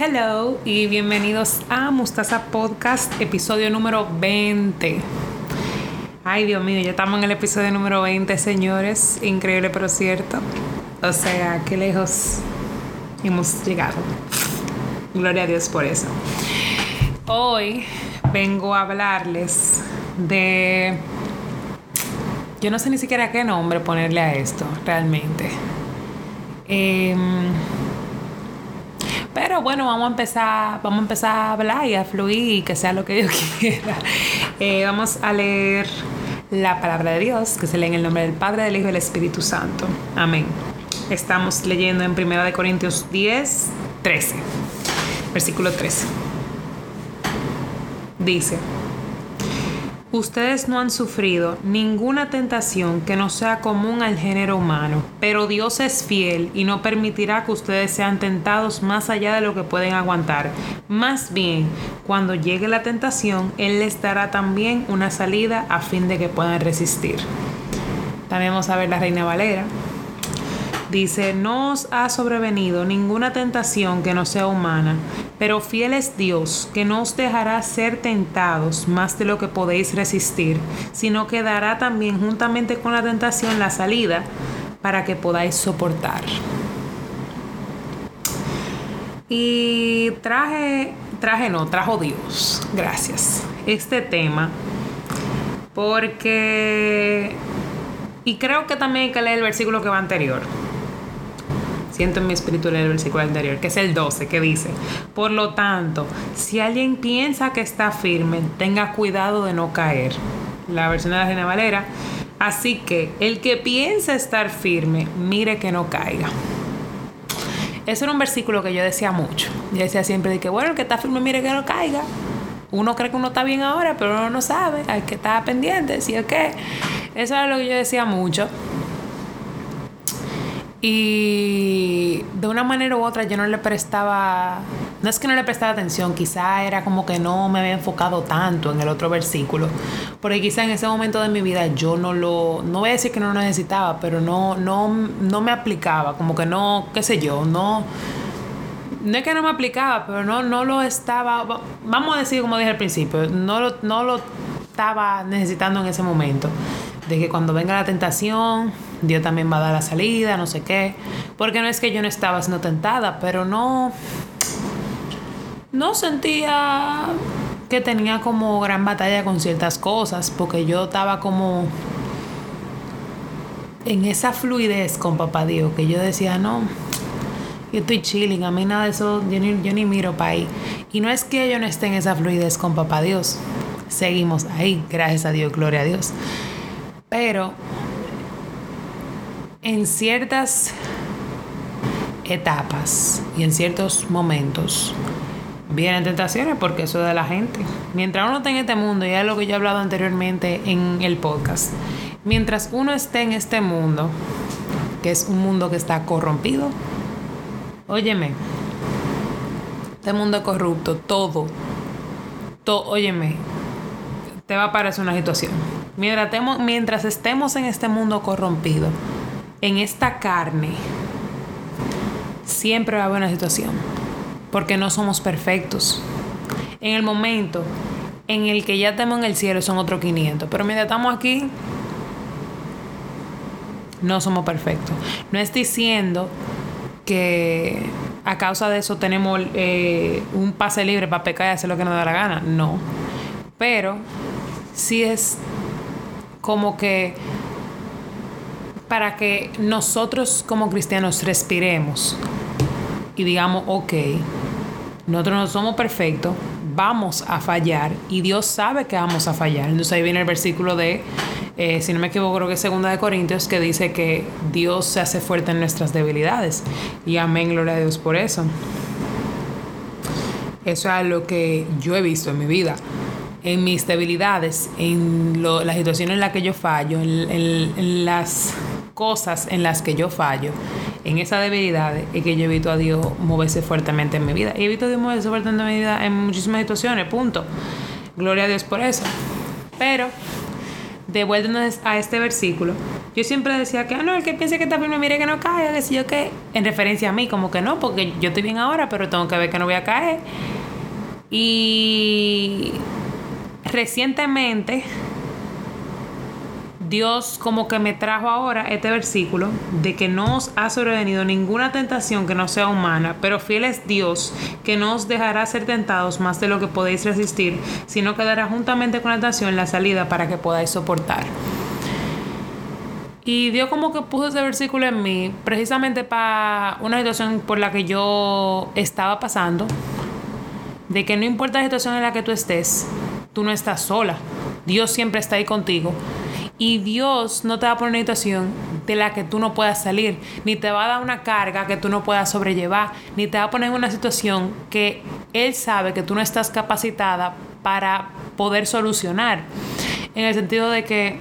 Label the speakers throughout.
Speaker 1: Hello y bienvenidos a Mustaza Podcast, episodio número 20. Ay, Dios mío, ya estamos en el episodio número 20, señores. Increíble, pero cierto. O sea, qué lejos hemos llegado. Gloria a Dios por eso. Hoy vengo a hablarles de... Yo no sé ni siquiera qué nombre ponerle a esto, realmente. Eh, pero bueno, vamos a empezar, vamos a empezar a hablar y a fluir y que sea lo que Dios quiera. Eh, vamos a leer la palabra de Dios, que se lee en el nombre del Padre, del Hijo y del Espíritu Santo. Amén. Estamos leyendo en 1 Corintios 10, 13. Versículo 13. Dice Ustedes no han sufrido ninguna tentación que no sea común al género humano, pero Dios es fiel y no permitirá que ustedes sean tentados más allá de lo que pueden aguantar. Más bien, cuando llegue la tentación, Él les dará también una salida a fin de que puedan resistir. También vamos a ver la Reina Valera. Dice, no os ha sobrevenido ninguna tentación que no sea humana, pero fiel es Dios, que no os dejará ser tentados más de lo que podéis resistir, sino que dará también juntamente con la tentación la salida para que podáis soportar. Y traje, traje no, trajo Dios, gracias, este tema, porque, y creo que también hay que leer el versículo que va anterior siento en mi espíritu leer el versículo anterior, que es el 12, que dice, por lo tanto, si alguien piensa que está firme, tenga cuidado de no caer. La versión de la Reina Valera. Así que el que piensa estar firme, mire que no caiga. Ese era un versículo que yo decía mucho. Yo decía siempre de que, bueno, el que está firme, mire que no caiga. Uno cree que uno está bien ahora, pero uno no sabe. Hay que estar pendiente, ¿sí o qué? Eso era lo que yo decía mucho. Y de una manera u otra yo no le prestaba, no es que no le prestaba atención, quizá era como que no me había enfocado tanto en el otro versículo, porque quizá en ese momento de mi vida yo no lo, no voy a decir que no lo necesitaba, pero no, no, no me aplicaba, como que no, qué sé yo, no, no es que no me aplicaba, pero no, no lo estaba, vamos a decir como dije al principio, no lo, no lo estaba necesitando en ese momento de que cuando venga la tentación, Dios también va a dar la salida, no sé qué. Porque no es que yo no estaba siendo tentada, pero no. No sentía que tenía como gran batalla con ciertas cosas, porque yo estaba como en esa fluidez con papá Dios, que yo decía, no, yo estoy chilling, a mí nada de eso, yo ni, yo ni miro para ahí. Y no es que yo no esté en esa fluidez con papá Dios, seguimos ahí, gracias a Dios, gloria a Dios. Pero en ciertas etapas y en ciertos momentos vienen tentaciones porque eso es de la gente. Mientras uno esté en este mundo, y es lo que yo he hablado anteriormente en el podcast, mientras uno esté en este mundo, que es un mundo que está corrompido, óyeme, este mundo es corrupto, todo, todo, óyeme, te va a aparecer una situación Mientras, estemos en este mundo corrompido, en esta carne, siempre va a haber una situación, porque no somos perfectos. En el momento en el que ya estamos en el cielo son otros 500, pero mientras estamos aquí, no somos perfectos. No es diciendo que a causa de eso tenemos eh, un pase libre para pecar y hacer lo que nos da la gana. No. Pero sí es como que para que nosotros como cristianos respiremos y digamos, ok, nosotros no somos perfectos, vamos a fallar y Dios sabe que vamos a fallar. Entonces ahí viene el versículo de, eh, si no me equivoco, creo que es segunda de Corintios, que dice que Dios se hace fuerte en nuestras debilidades. Y amén, gloria a Dios por eso. Eso es lo que yo he visto en mi vida en mis debilidades, en las situaciones en las que yo fallo, en, las cosas en las que yo fallo, en esa debilidad es que yo evito a Dios moverse fuertemente en mi vida. Y evito a Dios moverse fuertemente en mi vida en muchísimas situaciones, punto. Gloria a Dios por eso. Pero, devuélvenos a este versículo, yo siempre decía que, ah, no, el que piense que está firme, mire que no cae, decía yo que, en referencia a mí, como que no, porque yo estoy bien ahora, pero tengo que ver que no voy a caer. Y recientemente Dios como que me trajo ahora este versículo de que no os ha sobrevenido ninguna tentación que no sea humana, pero fiel es Dios que no os dejará ser tentados más de lo que podéis resistir, sino que dará juntamente con la tentación la salida para que podáis soportar. Y Dios como que puso ese versículo en mí precisamente para una situación por la que yo estaba pasando, de que no importa la situación en la que tú estés, tú no estás sola. Dios siempre está ahí contigo y Dios no te va a poner una situación de la que tú no puedas salir, ni te va a dar una carga que tú no puedas sobrellevar, ni te va a poner en una situación que Él sabe que tú no estás capacitada para poder solucionar. En el sentido de que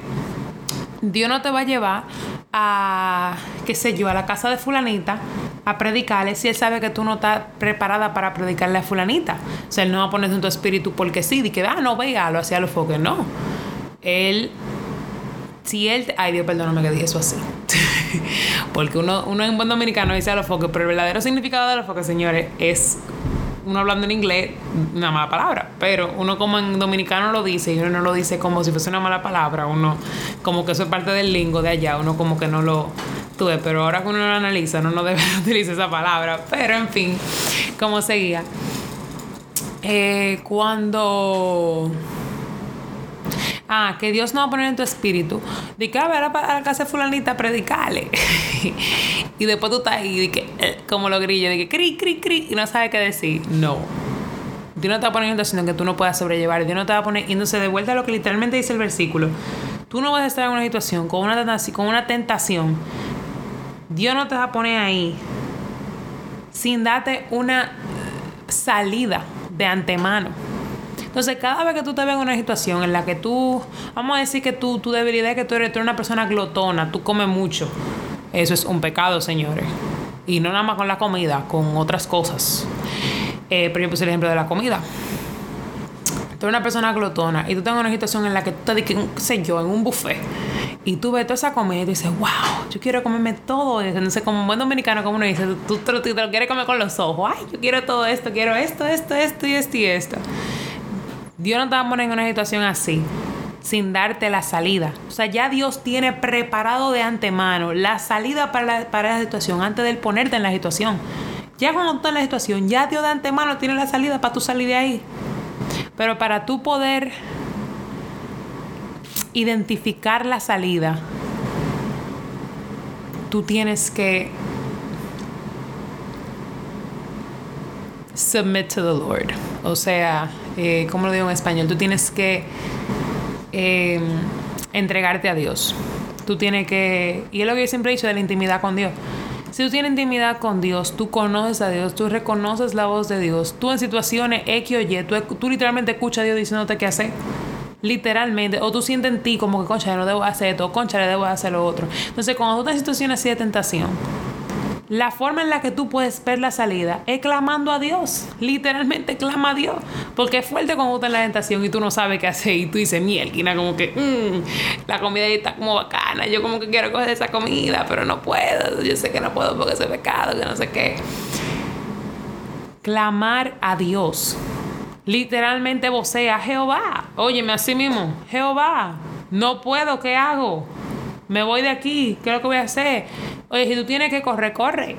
Speaker 1: Dios no te va a llevar a, qué sé yo, a la casa de fulanita a predicarle si Él sabe que tú no estás preparada para predicarle a fulanita. O sea, Él no va a poner en tu espíritu porque sí, y que, ah, no, lo hacia los foques. No. Él si él, ay Dios, perdóname que dije eso así. Porque uno, uno en buen dominicano dice a los foques, pero el verdadero significado de los foques, señores, es uno hablando en inglés, una mala palabra. Pero uno como en dominicano lo dice y uno no lo dice como si fuese una mala palabra. Uno como que eso es parte del lingo de allá. Uno como que no lo tuve. Pero ahora que uno lo analiza, uno no debe utilizar esa palabra. Pero en fin, como seguía. Eh, cuando Ah, que Dios no va a poner en tu espíritu. De que a ver a la casa de fulanita a predicarle. y después tú estás ahí, que, eh, como los grillos, de que cri, cri, cri, y no sabes qué decir. No. Dios no te va a poner en situación que tú no puedas sobrellevar. Dios no te va a poner, yéndose de vuelta a lo que literalmente dice el versículo. Tú no vas a estar en una situación con una, con una tentación. Dios no te va a poner ahí sin darte una salida de antemano. Entonces, cada vez que tú te ves en una situación en la que tú, vamos a decir que tú, tu debilidad es que tú eres, una persona glotona, tú comes mucho. Eso es un pecado, señores. Y no nada más con la comida, con otras cosas. Eh, pero yo puse el ejemplo de la comida. Tú eres una persona glotona y tú tengas una situación en la que tú te qué sé yo, en un buffet y tú ves toda esa comida y dices, wow, yo quiero comerme todo eso. Entonces, como un buen dominicano, como uno dice, tú, tú, te lo quieres comer con los ojos. Ay, yo quiero todo esto, quiero esto, esto, esto y esto y esto. Dios no te va a poner en una situación así sin darte la salida. O sea, ya Dios tiene preparado de antemano la salida para la, para la situación antes de ponerte en la situación. Ya cuando estás en la situación, ya Dios de antemano tiene la salida para tú salir de ahí. Pero para tú poder identificar la salida, tú tienes que submit to the Lord. O sea, eh, ¿cómo lo digo en español? Tú tienes que em, entregarte a Dios. Tú tienes que, y es lo que yo siempre he dicho de la intimidad con Dios. Si tú tienes intimidad con Dios, tú conoces a Dios, tú reconoces la voz de Dios, tú en situaciones X o Y, tú, literalmente escuchas a Dios diciéndote qué hacer. Literalmente, o tú sientes en ti como que, concha, no debo hacer esto, concha, le debo hacer lo otro. Entonces, cuando tú estás en situaciones así de tentación, la forma en la que tú puedes ver la salida es clamando a Dios. Literalmente clama a Dios. Porque es fuerte cuando estás en la tentación y tú no sabes qué hacer. Y tú dices, mielquina, como que mm, la comida ahí está como bacana. Yo como que quiero coger esa comida, pero no puedo. Yo sé que no puedo porque es pecado, que no sé qué. Clamar a Dios. Literalmente vocea, Jehová. Óyeme así mismo, Jehová. No puedo, ¿qué hago? Me voy de aquí, ¿qué es lo que voy a hacer? Oye, si tú tienes que correr, corre.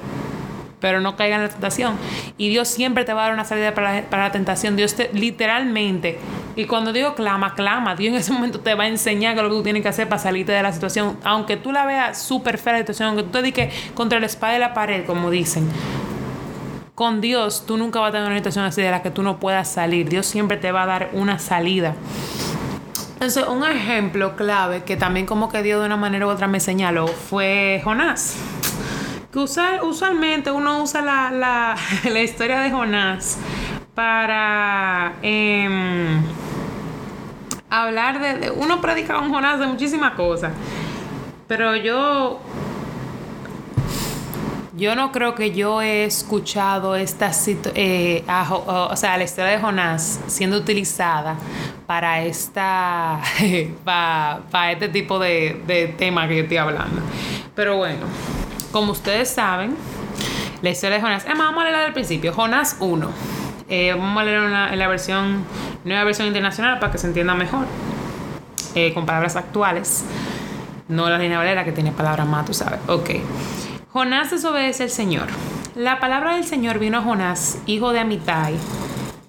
Speaker 1: Pero no caiga en la tentación. Y Dios siempre te va a dar una salida para la, tentación. Dios te, literalmente. Y cuando digo clama, clama. Dios en ese momento te va a enseñar lo que tú tienes que hacer para salirte de la situación. Aunque tú la veas súper fea la situación, aunque tú te dediques contra la espada y la pared, como dicen. Con Dios tú nunca vas a tener una situación así de la que tú no puedas salir. Dios siempre te va a dar una salida. Entonces, un ejemplo clave que también como que dio de una manera u otra me señaló fue Jonás. Que usualmente uno usa la, la, historia de Jonás para em, hablar de, Uno predica con Jonás de muchísimas cosas. Pero yo yo no creo que yo he escuchado esta eh, o sea, la historia de Jonás siendo utilizada para esta para, este tipo de, de tema que yo estoy hablando. Pero bueno, como ustedes saben, la historia de Jonás. vamos a leerla del principio. Jonás 1. Eh, vamos a leer en la versión, nueva versión internacional para que se entienda mejor. Eh, con palabras actuales. No la Reina Valera que tiene palabras más, tú sabes. Ok. Jonás desobedece al Señor. La palabra del Señor vino a Jonás, hijo de Amitai.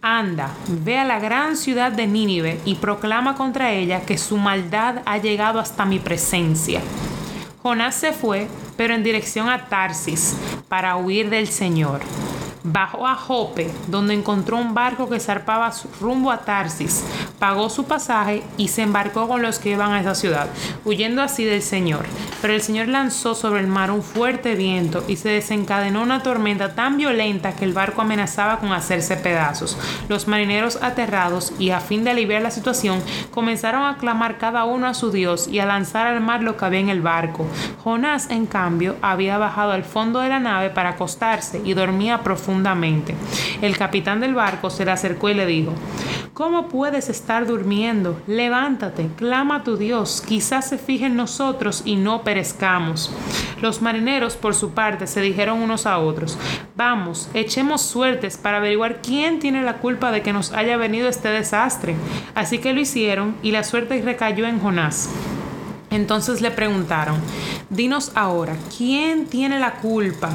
Speaker 1: Anda, ve a la gran ciudad de Nínive y proclama contra ella que su maldad ha llegado hasta mi presencia. Jonás se fue, pero en dirección a Tarsis, para huir del Señor bajó a Jope, donde encontró un barco que zarpaba rumbo a Tarsis, pagó su pasaje y se embarcó con los que iban a esa ciudad, huyendo así del Señor. Pero el Señor lanzó sobre el mar un fuerte viento y se desencadenó una tormenta tan violenta que el barco amenazaba con hacerse pedazos. Los marineros aterrados y a fin de aliviar la situación comenzaron a clamar cada uno a su Dios y a lanzar al mar lo que había en el barco. Jonás, en cambio, había bajado al fondo de la nave para acostarse y dormía profundamente el capitán del barco se le acercó y le dijo, ¿Cómo puedes estar durmiendo? Levántate, clama a tu Dios, quizás se fije en nosotros y no perezcamos. Los marineros, por su parte, se dijeron unos a otros, vamos, echemos suertes para averiguar quién tiene la culpa de que nos haya venido este desastre. Así que lo hicieron y la suerte recayó en Jonás. Entonces le preguntaron, dinos ahora, ¿quién tiene la culpa?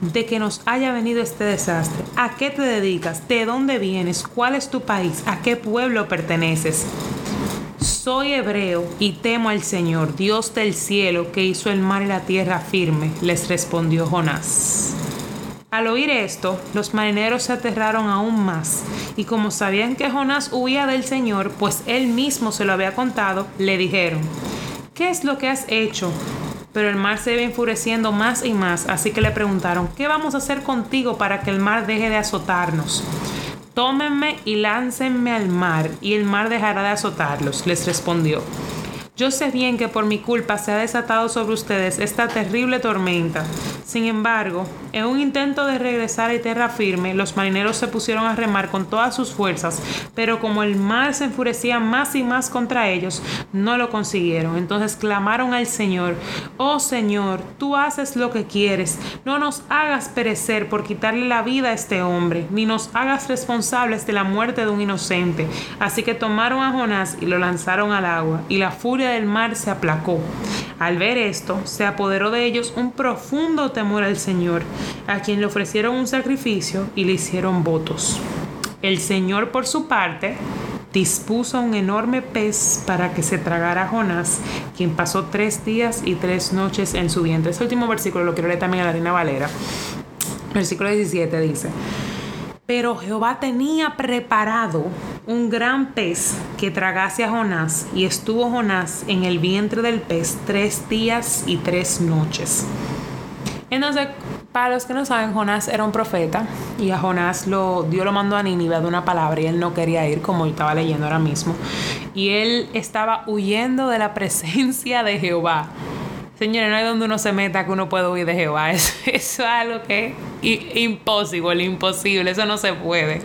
Speaker 1: De que nos haya venido este desastre. ¿A qué te dedicas? ¿De dónde vienes? ¿Cuál es tu país? ¿A qué pueblo perteneces? Soy hebreo y temo al Señor, Dios del cielo, que hizo el mar y la tierra firme, les respondió Jonás. Al oír esto, los marineros se aterraron aún más, y como sabían que Jonás huía del Señor, pues él mismo se lo había contado, le dijeron, ¿qué es lo que has hecho? Pero el mar se iba enfureciendo más y más, así que le preguntaron, ¿qué vamos a hacer contigo para que el mar deje de azotarnos? Tómenme y láncenme al mar, y el mar dejará de azotarlos, les respondió. Yo sé bien que por mi culpa se ha desatado sobre ustedes esta terrible tormenta. Sin embargo, en un intento de regresar a tierra firme, los marineros se pusieron a remar con todas sus fuerzas, pero como el mar se enfurecía más y más contra ellos, no lo consiguieron. Entonces clamaron al Señor, Oh Señor, tú haces lo que quieres, no nos hagas perecer por quitarle la vida a este hombre, ni nos hagas responsables de la muerte de un inocente. Así que tomaron a Jonás y lo lanzaron al agua, y la furia del mar se aplacó. Al ver esto, se apoderó de ellos un profundo temor al Señor, a quien le ofrecieron un sacrificio y le hicieron votos. El Señor, por su parte, dispuso un enorme pez para que se tragara a Jonás, quien pasó tres días y tres noches en su vientre. Este último versículo lo quiero leer también a la Reina Valera. Versículo 17 dice. Pero Jehová tenía preparado un gran pez que tragase a Jonás, y estuvo Jonás en el vientre del pez tres días y tres noches. Entonces, para los que no saben, Jonás era un profeta y a Jonás lo, Dios lo mandó a Nínive de una palabra y él no quería ir, como yo estaba leyendo ahora mismo. Y él estaba huyendo de la presencia de Jehová. Señores, no hay donde uno se meta que uno pueda huir de Jehová. Eso, es algo que es imposible, imposible, eso no se puede.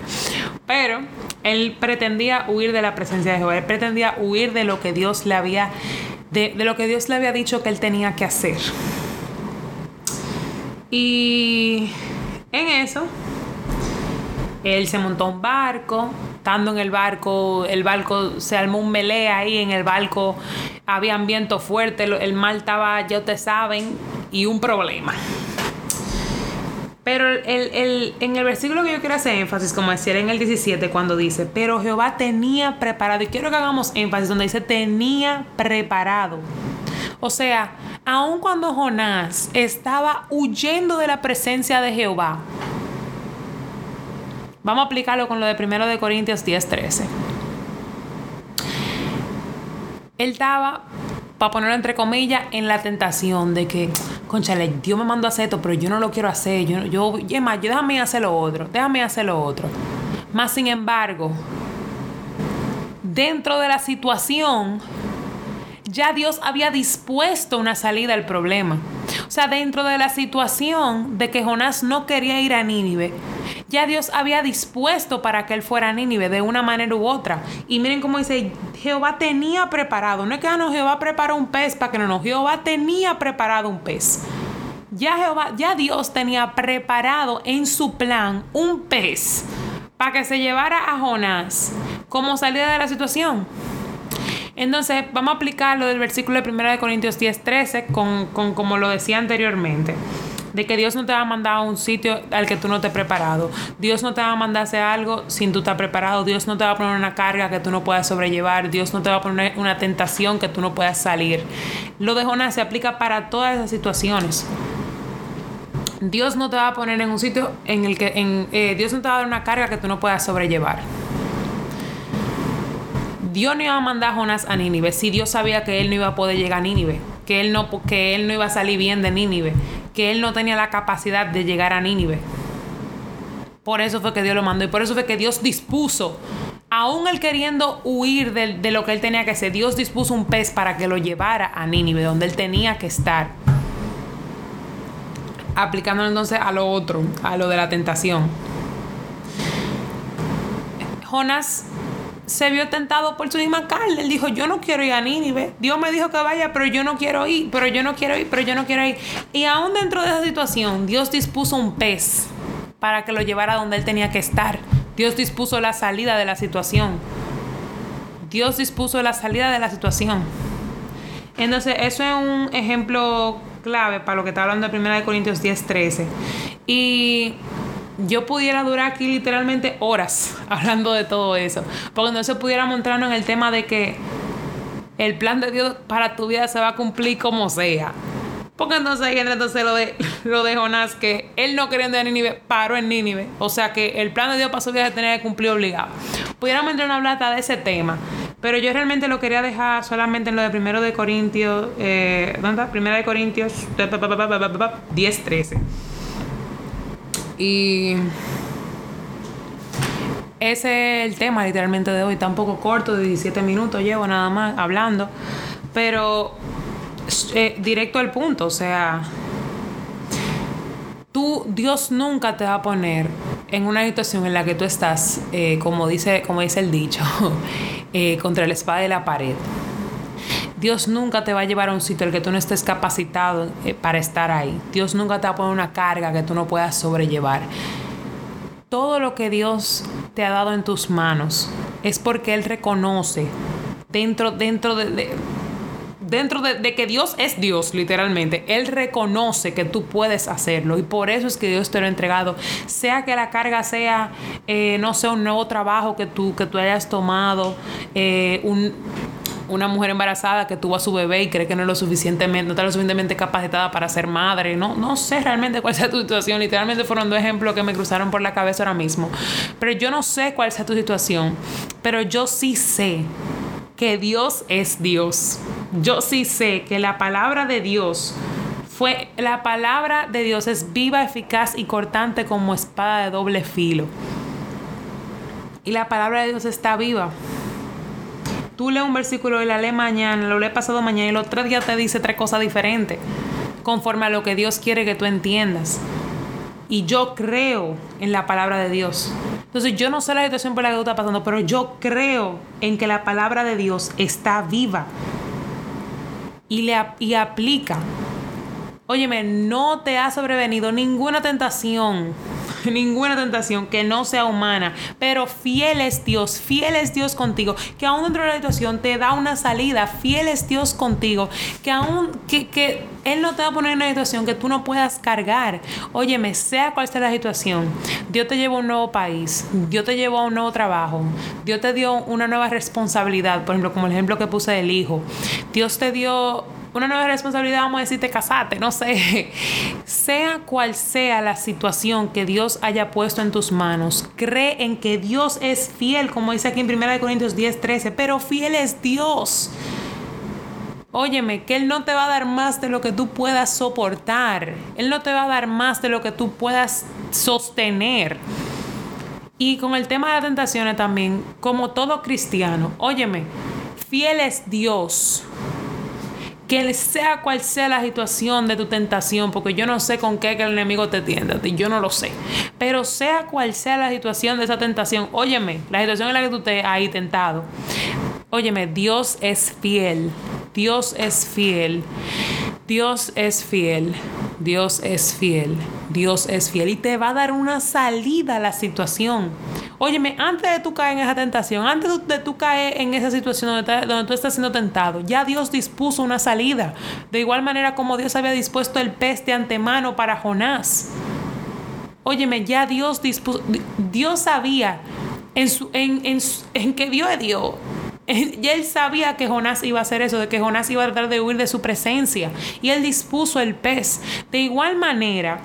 Speaker 1: Pero él pretendía huir de la presencia de Jehová, él pretendía huir de lo que Dios le había, de, de lo que Dios le había dicho que él tenía que hacer. Y en eso, él se montó un barco, estando en el barco, el barco se armó un melee ahí en el barco, había viento fuerte, el mar estaba, ya ustedes saben, y un problema. Pero el, en el versículo que yo quiero hacer énfasis, como decía en el 17, cuando dice, pero Jehová tenía preparado, y quiero que hagamos énfasis donde dice tenía preparado. O sea, aun cuando Jonás estaba huyendo de la presencia de Jehová, Vamos a aplicarlo con lo de 1 de Corintios 10, 13. Él estaba, para ponerlo entre comillas, en la tentación de que, conchale, Dios me mandó a hacer esto, pero yo no lo quiero hacer. Yo, yo, yo déjame hacer lo otro, déjame hacer lo otro. Más sin embargo, dentro de la situación, ya Dios había dispuesto una salida al problema. O sea, dentro de la situación de que Jonás no quería ir a Nínive, ya Dios había dispuesto para que él fuera a Nínive de una manera u otra. Y miren cómo dice, Jehová tenía preparado, no es que ah, no, Jehová preparó un pez para que no, no, Jehová tenía preparado un pez. Ya Jehová, ya Dios tenía preparado en su plan un pez para que se llevara a Jonás como salida de la situación. Entonces, vamos a aplicar lo del versículo de 1 de Corintios 10, 13 con, con como lo decía anteriormente de que Dios no te va a mandar a un sitio al que tú no estés preparado. Dios no te va a mandar a hacer algo sin tú estar preparado. Dios no te va a poner una carga que tú no puedas sobrellevar. Dios no te va a poner una tentación que tú no puedas salir. Lo de Jonás se aplica para todas esas situaciones. Dios no te va a poner en un sitio en el que en, eh, Dios no te va a dar una carga que tú no puedas sobrellevar. Dios no iba a mandar a Jonás a Nínive si Dios sabía que él no iba a poder llegar a Nínive, que él no, que él no iba a salir bien de Nínive, que él no tenía la capacidad de llegar a Nínive. Por eso fue que Dios lo mandó y por eso fue que Dios dispuso, aún él queriendo huir de, de lo que él tenía que hacer, Dios dispuso un pez para que lo llevara a Nínive, donde él tenía que estar. Aplicándolo entonces a lo otro, a lo de la tentación. Jonás se vio tentado por su misma carne. Él dijo, yo no quiero ir a Nínive. Dios me dijo que vaya, pero yo no quiero ir, pero yo no quiero ir, pero yo no quiero ir. Y aún dentro de esa situación, Dios dispuso un pez para que lo llevara donde él tenía que estar. Dios dispuso la salida de la situación. Dios dispuso la salida de la situación. Entonces, eso es un ejemplo clave para lo que está hablando de 1 Corintios 10, 13. Y yo pudiera durar aquí literalmente horas hablando de todo eso. Porque no se pudiera mostrarnos en el tema de que el plan de Dios para tu vida se va a cumplir como sea. Porque entonces ahí entra entonces lo de, lo de Jonás, que él no queriendo ir a Nínive, paró en Nínive. O sea que el plan de Dios para su vida se tenía que cumplir obligado. Pudiéramos entrar una plata de ese tema. Pero yo realmente lo quería dejar solamente en lo de primero de Corintios, eh, ¿dónde está? Primera de Corintios 10, 13. Y ese es el tema literalmente de hoy. Está un poco corto, de 17 minutos llevo nada más hablando. Pero eh, directo al punto, o sea, tú, Dios nunca te va a poner en una situación en la que tú estás, eh, como, dice, como dice el dicho, eh, contra la espada de la pared. Dios nunca te va a llevar a un sitio el que tú no estés capacitado eh, para estar ahí. Dios nunca te va a poner una carga que tú no puedas sobrellevar. Todo lo que Dios te ha dado en tus manos es porque Él reconoce dentro, dentro de, dentro de, que Dios es Dios, literalmente, Él reconoce que tú puedes hacerlo y por eso es que Dios te lo ha entregado. Sea que la carga sea, eh, no sé, un nuevo trabajo que tú, que tú hayas tomado, eh, un, una mujer embarazada que tuvo a su bebé y cree que no, es lo suficientemente, no está lo suficientemente capacitada para ser madre. No, no sé realmente cuál sea tu situación. Literalmente fueron dos ejemplos que me cruzaron por la cabeza ahora mismo. Pero yo no sé cuál sea tu situación. Pero yo sí sé que Dios es Dios. Yo sí sé que la palabra de Dios fue la palabra de Dios es viva, eficaz y cortante como espada de doble filo. Y la palabra de Dios está viva tú lees un versículo y la lees mañana, lo lees pasado mañana y el otro día te dice tres cosas diferentes, conforme a lo que Dios quiere que tú entiendas. Y yo creo en la palabra de Dios. Entonces yo no sé la situación por la que tú estás pasando, pero yo creo en que la palabra de Dios está viva y, le, y aplica. Óyeme, no te ha sobrevenido ninguna tentación ninguna tentación que no sea humana, pero fiel es Dios, fiel es Dios contigo, que aún dentro de la situación te da una salida, fiel es Dios contigo, que aún que, que Él no te va a poner en una situación que tú no puedas cargar. Óyeme, sea cual sea la situación, Dios te llevó a un nuevo país, Dios te llevó a un nuevo trabajo, Dios te dio una nueva responsabilidad, por ejemplo, como el ejemplo que puse del hijo, Dios te dio una nueva responsabilidad, vamos a decirte casate, no sé. Sea cual sea la situación que Dios haya puesto en tus manos, cree en que Dios es fiel, como dice aquí en 1 Corintios 10, 13, pero fiel es Dios. Óyeme, que Él no te va a dar más de lo que tú puedas soportar. Él no te va a dar más de lo que tú puedas sostener. Y con el tema de las tentaciones también, como todo cristiano, óyeme, fiel es Dios que sea cual sea la situación de tu tentación, porque yo no sé con qué que el enemigo te tienda, yo no lo sé, pero sea cual sea la situación de esa tentación, óyeme, la situación en la que tú te ahí tentado, óyeme, Dios es fiel, Dios es fiel, Dios es fiel, Dios es fiel, Dios es fiel y te va a dar una salida a la situación. Óyeme, antes de tú caer en esa tentación, antes de tú caer en esa situación donde, tú estás siendo tentado, ya Dios dispuso una salida. De igual manera como Dios había dispuesto el pez de antemano para Jonás. Óyeme, ya Dios dispuso, Dios sabía en, su, en, en, en que Dios es Dios. Ya él sabía que Jonás iba a hacer eso, de que Jonás iba a tratar de huir de su presencia. Y él dispuso el pez. De igual manera,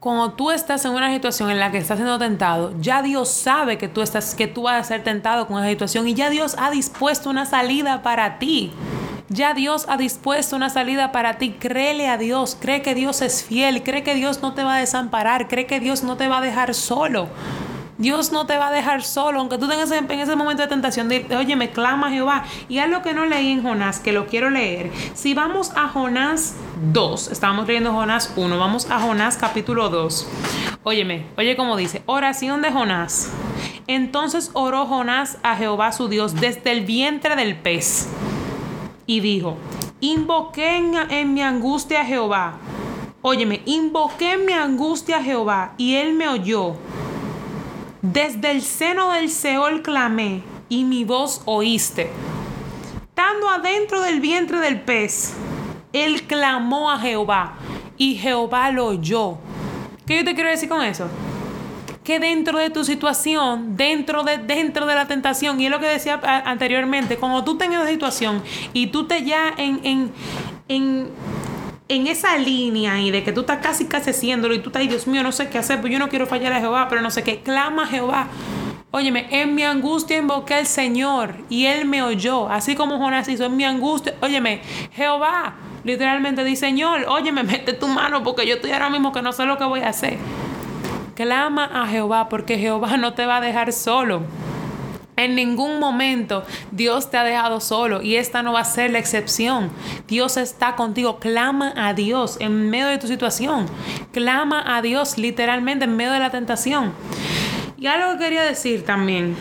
Speaker 1: cuando tú estás en una situación en la que estás siendo tentado, ya Dios sabe que tú, estás, que tú vas a ser tentado con esa situación y ya Dios ha dispuesto una salida para ti. Ya Dios ha dispuesto una salida para ti. Créele a Dios, cree que Dios es fiel, cree que Dios no te va a desamparar, cree que Dios no te va a dejar solo. Dios no te va a dejar solo, aunque tú tengas en ese momento de tentación de, oye, me clama Jehová. Y algo que no leí en Jonás, que lo quiero leer. Si vamos a Jonás 2, estábamos leyendo Jonás 1, vamos a Jonás capítulo 2. Óyeme, oye como dice, oración de Jonás. Entonces oró Jonás a Jehová su Dios desde el vientre del pez. Y dijo, invoqué en, en mi angustia a Jehová. Óyeme, invoqué en mi angustia a Jehová y él me oyó desde el seno del Seol clamé y mi voz oíste. Estando adentro del vientre del pez, él clamó a Jehová y Jehová lo oyó. ¿Qué yo te quiero decir con eso? Que dentro de tu situación, dentro de, dentro de la tentación, y es lo que decía anteriormente, cuando tú tengas una situación y tú te ya en, en, en en esa línea y de que tú estás casi casi haciéndolo y tú estás Dios mío, no sé qué hacer, pues yo no quiero fallar a Jehová, pero no sé qué, clama a Jehová. Óyeme, en mi angustia invoqué al Señor y Él me oyó, así como Jonás hizo en mi angustia. Óyeme, Jehová literalmente dice, Señor, óyeme, mete tu mano porque yo estoy ahora mismo que no sé lo que voy a hacer. Clama a Jehová porque Jehová no te va a dejar solo. En ningún momento Dios te ha dejado solo y esta no va a ser la excepción. Dios está contigo. Clama a Dios en medio de tu situación. Clama a Dios literalmente en medio de la tentación. Y algo que quería decir también.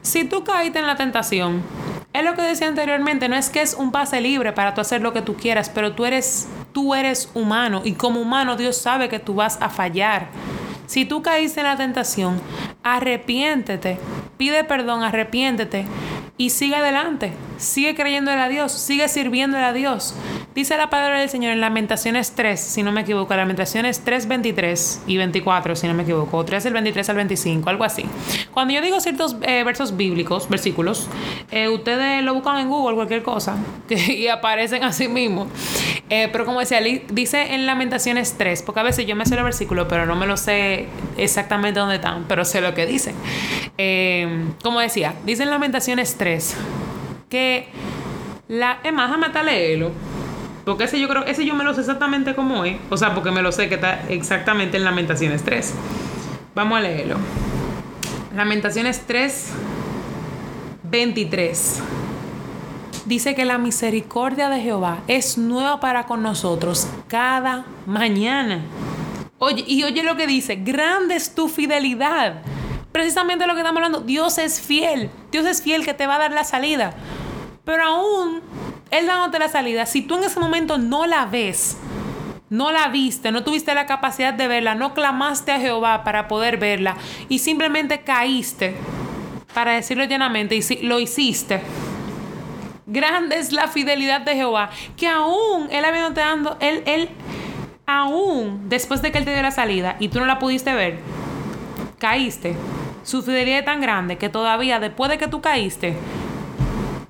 Speaker 1: Si tú caíste en la tentación, es lo que decía anteriormente, no es que es un pase libre para tú hacer lo que tú quieras, pero tú eres tú eres humano y como humano Dios sabe que tú vas a fallar. Si tú caíste en la tentación, arrepiéntete, pide perdón, arrepiéntete y sigue adelante. Sigue creyéndole a Dios, sigue sirviéndole a Dios. Dice la palabra del Señor en Lamentaciones 3, si no me equivoco, Lamentaciones 3, 23 y 24, si no me equivoco, o 3 del 23 al 25, algo así. Cuando yo digo ciertos eh, versos bíblicos, versículos, eh, ustedes lo buscan en Google, cualquier cosa, y aparecen así mismo. Eh, pero como decía, dice en Lamentaciones 3, porque a veces yo me sé el versículo, pero no me lo sé exactamente dónde están, pero sé lo que dicen. como decía, dice en Lamentaciones 3 que la... Es más, déjame leerlo porque ese yo creo, ese yo me lo sé exactamente como es. O sea, porque me lo sé que está exactamente en Lamentaciones 3. Vamos a leerlo. Lamentaciones 3, 23. Dice que la misericordia de Jehová es nueva para con nosotros cada mañana. Oye, y oye lo que dice, grande es tu fidelidad. Precisamente lo que estamos hablando, Dios es fiel. Dios es fiel que te va a dar la salida. Pero aún él dándote la salida, si tú en ese momento no la ves, no la viste, no tuviste la capacidad de verla, no clamaste a Jehová para poder verla y simplemente caíste, para decirlo llenamente, y lo hiciste. Grande es la fidelidad de Jehová, que aún Él habiendo dando, Él, Él, aún después de que Él te dio la salida y tú no la pudiste ver, caíste. Su fidelidad es tan grande que todavía después de que tú caíste,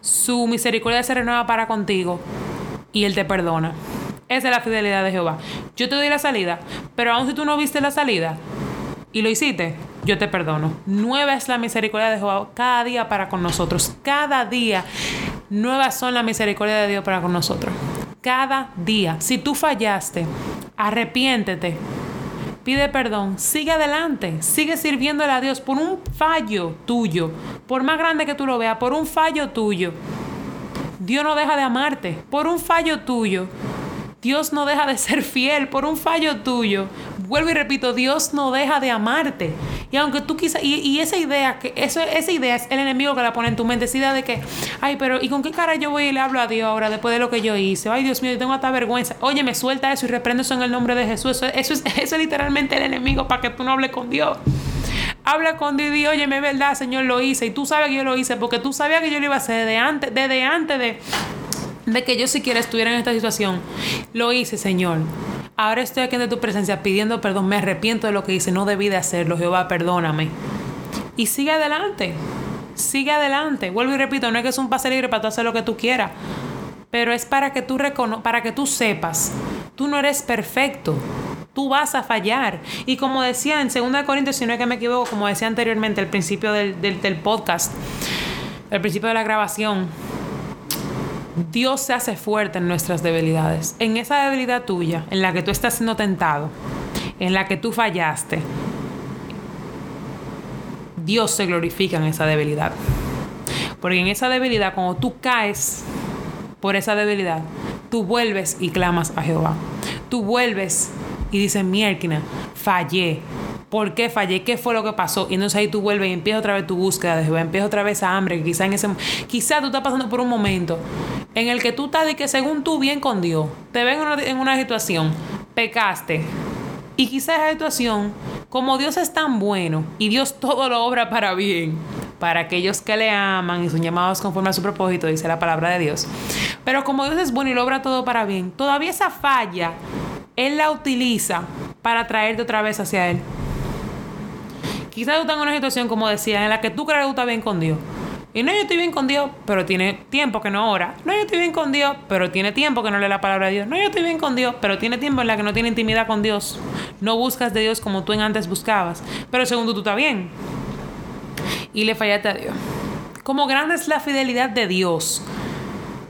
Speaker 1: su misericordia se renueva para contigo y Él te perdona. Esa es la fidelidad de Jehová. Yo te doy la salida, pero aun si tú no viste la salida y lo hiciste, yo te perdono. Nueva es la misericordia de Jehová cada día para con nosotros. Cada día nuevas son la misericordia de Dios para con nosotros. Cada día. Si tú fallaste, arrepiéntete pide perdón, sigue adelante, sigue sirviéndole a Dios por un fallo tuyo, por más grande que tú lo veas, por un fallo tuyo. Dios no deja de amarte por un fallo tuyo. Dios no deja de ser fiel por un fallo tuyo. Vuelvo y repito, Dios no deja de amarte. Y aunque tú quizás, y, esa idea, que eso, esa idea es el enemigo que la pone en tu mente, esa idea de que, ay, pero ¿y con qué cara yo voy y le hablo a Dios ahora después de lo que yo hice? Ay, Dios mío, yo tengo hasta vergüenza. Oye, me suelta eso y reprendo eso en el nombre de Jesús. Eso, eso, es, eso es literalmente el enemigo para que tú no hables con Dios. Habla con Dios y oye, me verdad, Señor, lo hice. Y tú sabes que yo lo hice porque tú sabías que yo lo iba a hacer desde antes, desde antes de de que yo siquiera estuviera en esta situación. Lo hice, Señor. Ahora estoy aquí en tu presencia pidiendo perdón. Me arrepiento de lo que hice. No debí de hacerlo. Jehová, perdóname. Y sigue adelante. Sigue adelante. Vuelvo y repito, no es que es un pase libre para tú hacer lo que tú quieras. Pero es para que tú recono para que tú sepas. Tú no eres perfecto. Tú vas a fallar. Y como decía en 2 Corintios, si no es que me equivoco, como decía anteriormente al principio del, del podcast, al principio de la grabación, Dios se hace fuerte en nuestras debilidades. En esa debilidad tuya, en la que tú estás siendo tentado, en la que tú fallaste, Dios se glorifica en esa debilidad. Porque en esa debilidad, cuando tú caes por esa debilidad, tú vuelves y clamas a Jehová. Tú vuelves y dices, mierda, fallé, ¿Por qué fallé? ¿Qué fue lo que pasó? Y entonces ahí tú vuelves y empiezas otra vez tu búsqueda de Jehová, empieza otra vez a hambre, que quizá en ese quizá tú estás pasando por un momento en el que tú estás de que según tú bien con Dios, te ven en una, situación, pecaste. Y quizá esa situación, como Dios es tan bueno y Dios todo lo obra para bien, para aquellos que le aman y son llamados conforme a su propósito, dice la palabra de Dios. Pero como Dios es bueno y lo obra todo para bien, todavía esa falla, Él la utiliza para traerte otra vez hacia Él. Quizás tú estás en una situación, como decía, en la que tú crees que tú estás bien con Dios. Y no, yo estoy bien con Dios, pero tiene tiempo que no ora. No, yo estoy bien con Dios, pero tiene tiempo que no lee la palabra de Dios. No, yo estoy bien con Dios, pero tiene tiempo en la que no tiene intimidad con Dios. No buscas de Dios como tú en antes buscabas. Pero segundo, tú estás bien. Y le fallaste a Dios. Como grande es la fidelidad de Dios.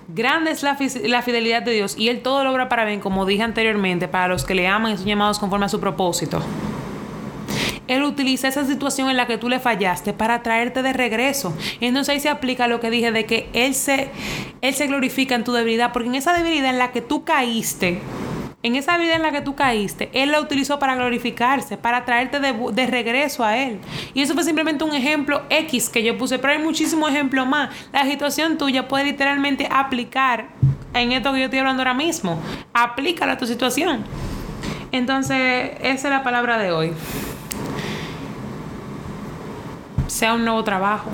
Speaker 1: Grande es la, la, fidelidad de Dios y Él todo lo obra para bien, como dije anteriormente, para los que le aman y son llamados conforme a su propósito. Él utiliza esa situación en la que tú le fallaste para traerte de regreso. Entonces ahí se aplica lo que dije de que Él se, él se glorifica en tu debilidad, porque en esa debilidad en la que tú caíste, en esa vida en la que tú caíste, Él la utilizó para glorificarse, para traerte de, regreso a Él. Y eso fue simplemente un ejemplo X que yo puse, pero hay muchísimos ejemplos más. La situación tuya puede literalmente aplicar en esto que yo estoy hablando ahora mismo. Aplícala a tu situación. Entonces, esa es la palabra de hoy sea un nuevo trabajo,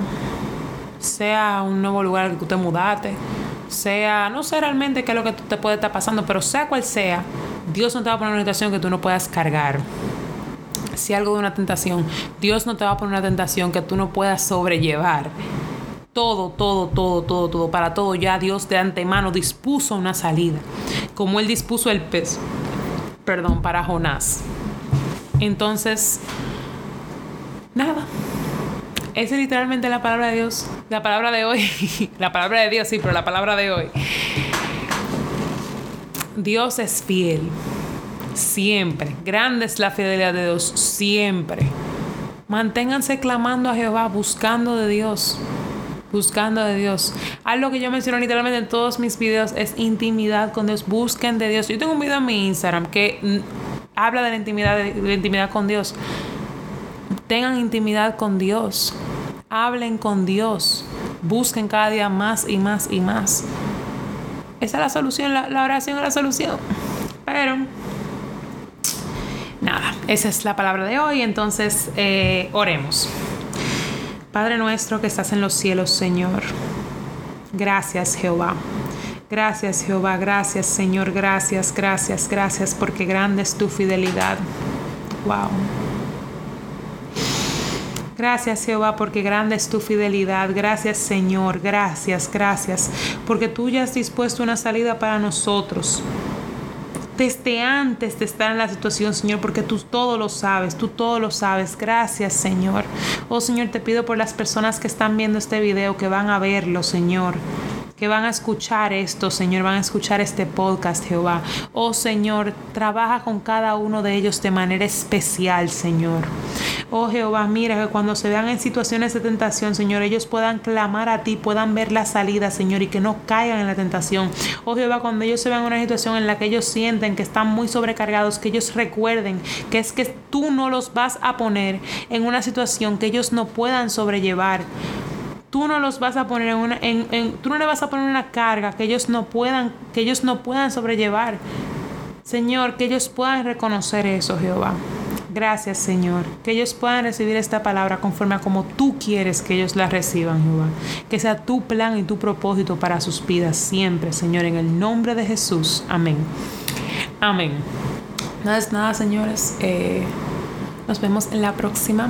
Speaker 1: sea un nuevo lugar que tú te mudaste, sea, no sé realmente qué es lo que te puede estar pasando, pero sea cual sea, Dios no te va a poner una tentación que tú no puedas cargar. Si algo de una tentación, Dios no te va a poner una tentación que tú no puedas sobrellevar. Todo, todo, todo, todo, todo, para todo ya Dios de antemano dispuso una salida, como Él dispuso el pez, perdón, para Jonás. Entonces, nada, esa es literalmente la palabra de Dios. La palabra de hoy. la palabra de Dios, sí, pero la palabra de hoy. Dios es fiel. Siempre. Grande es la fidelidad de Dios. Siempre. Manténganse clamando a Jehová, buscando de Dios. Buscando de Dios. Algo que yo menciono literalmente en todos mis videos es intimidad con Dios. Busquen de Dios. Yo tengo un video en mi Instagram que habla de la intimidad, de la intimidad con Dios. Tengan intimidad con Dios hablen con Dios, busquen cada día más y más y más. Esa es la solución, la, oración es la solución. Pero, nada, esa es la palabra de hoy, entonces eh, oremos. Padre nuestro que estás en los cielos, Señor. Gracias, Jehová. Gracias, Jehová. Gracias, Señor. Gracias, gracias, gracias, porque grande es tu fidelidad. Wow. Gracias Jehová porque grande es tu fidelidad. Gracias Señor. Gracias, gracias. Porque tú ya has dispuesto una salida para nosotros. Desde antes de estar en la situación, Señor, porque tú todo lo sabes, tú todo lo sabes. Gracias, Señor. Oh, Señor, te pido por las personas que están viendo este video, que van a verlo, Señor que van a escuchar esto, Señor, van a escuchar este podcast, Jehová. Oh Señor, trabaja con cada uno de ellos de manera especial, Señor. Oh Jehová, mira que cuando se vean en situaciones de tentación, Señor, ellos puedan clamar a ti, puedan ver la salida, Señor, y que no caigan en la tentación. Oh Jehová, cuando ellos se vean en una situación en la que ellos sienten que están muy sobrecargados, que ellos recuerden que es que tú no los vas a poner en una situación que ellos no puedan sobrellevar tú no los vas a poner en una, en, tú no le vas a poner una carga que ellos no puedan, que ellos no puedan sobrellevar. Señor, que ellos puedan reconocer eso, Jehová. Gracias, Señor. Que ellos puedan recibir esta palabra conforme a como tú quieres que ellos la reciban, Jehová. Que sea tu plan y tu propósito para sus vidas siempre, Señor, en el nombre de Jesús. Amén. Amén. Nada es nada, señores. Eh, nos vemos en la próxima.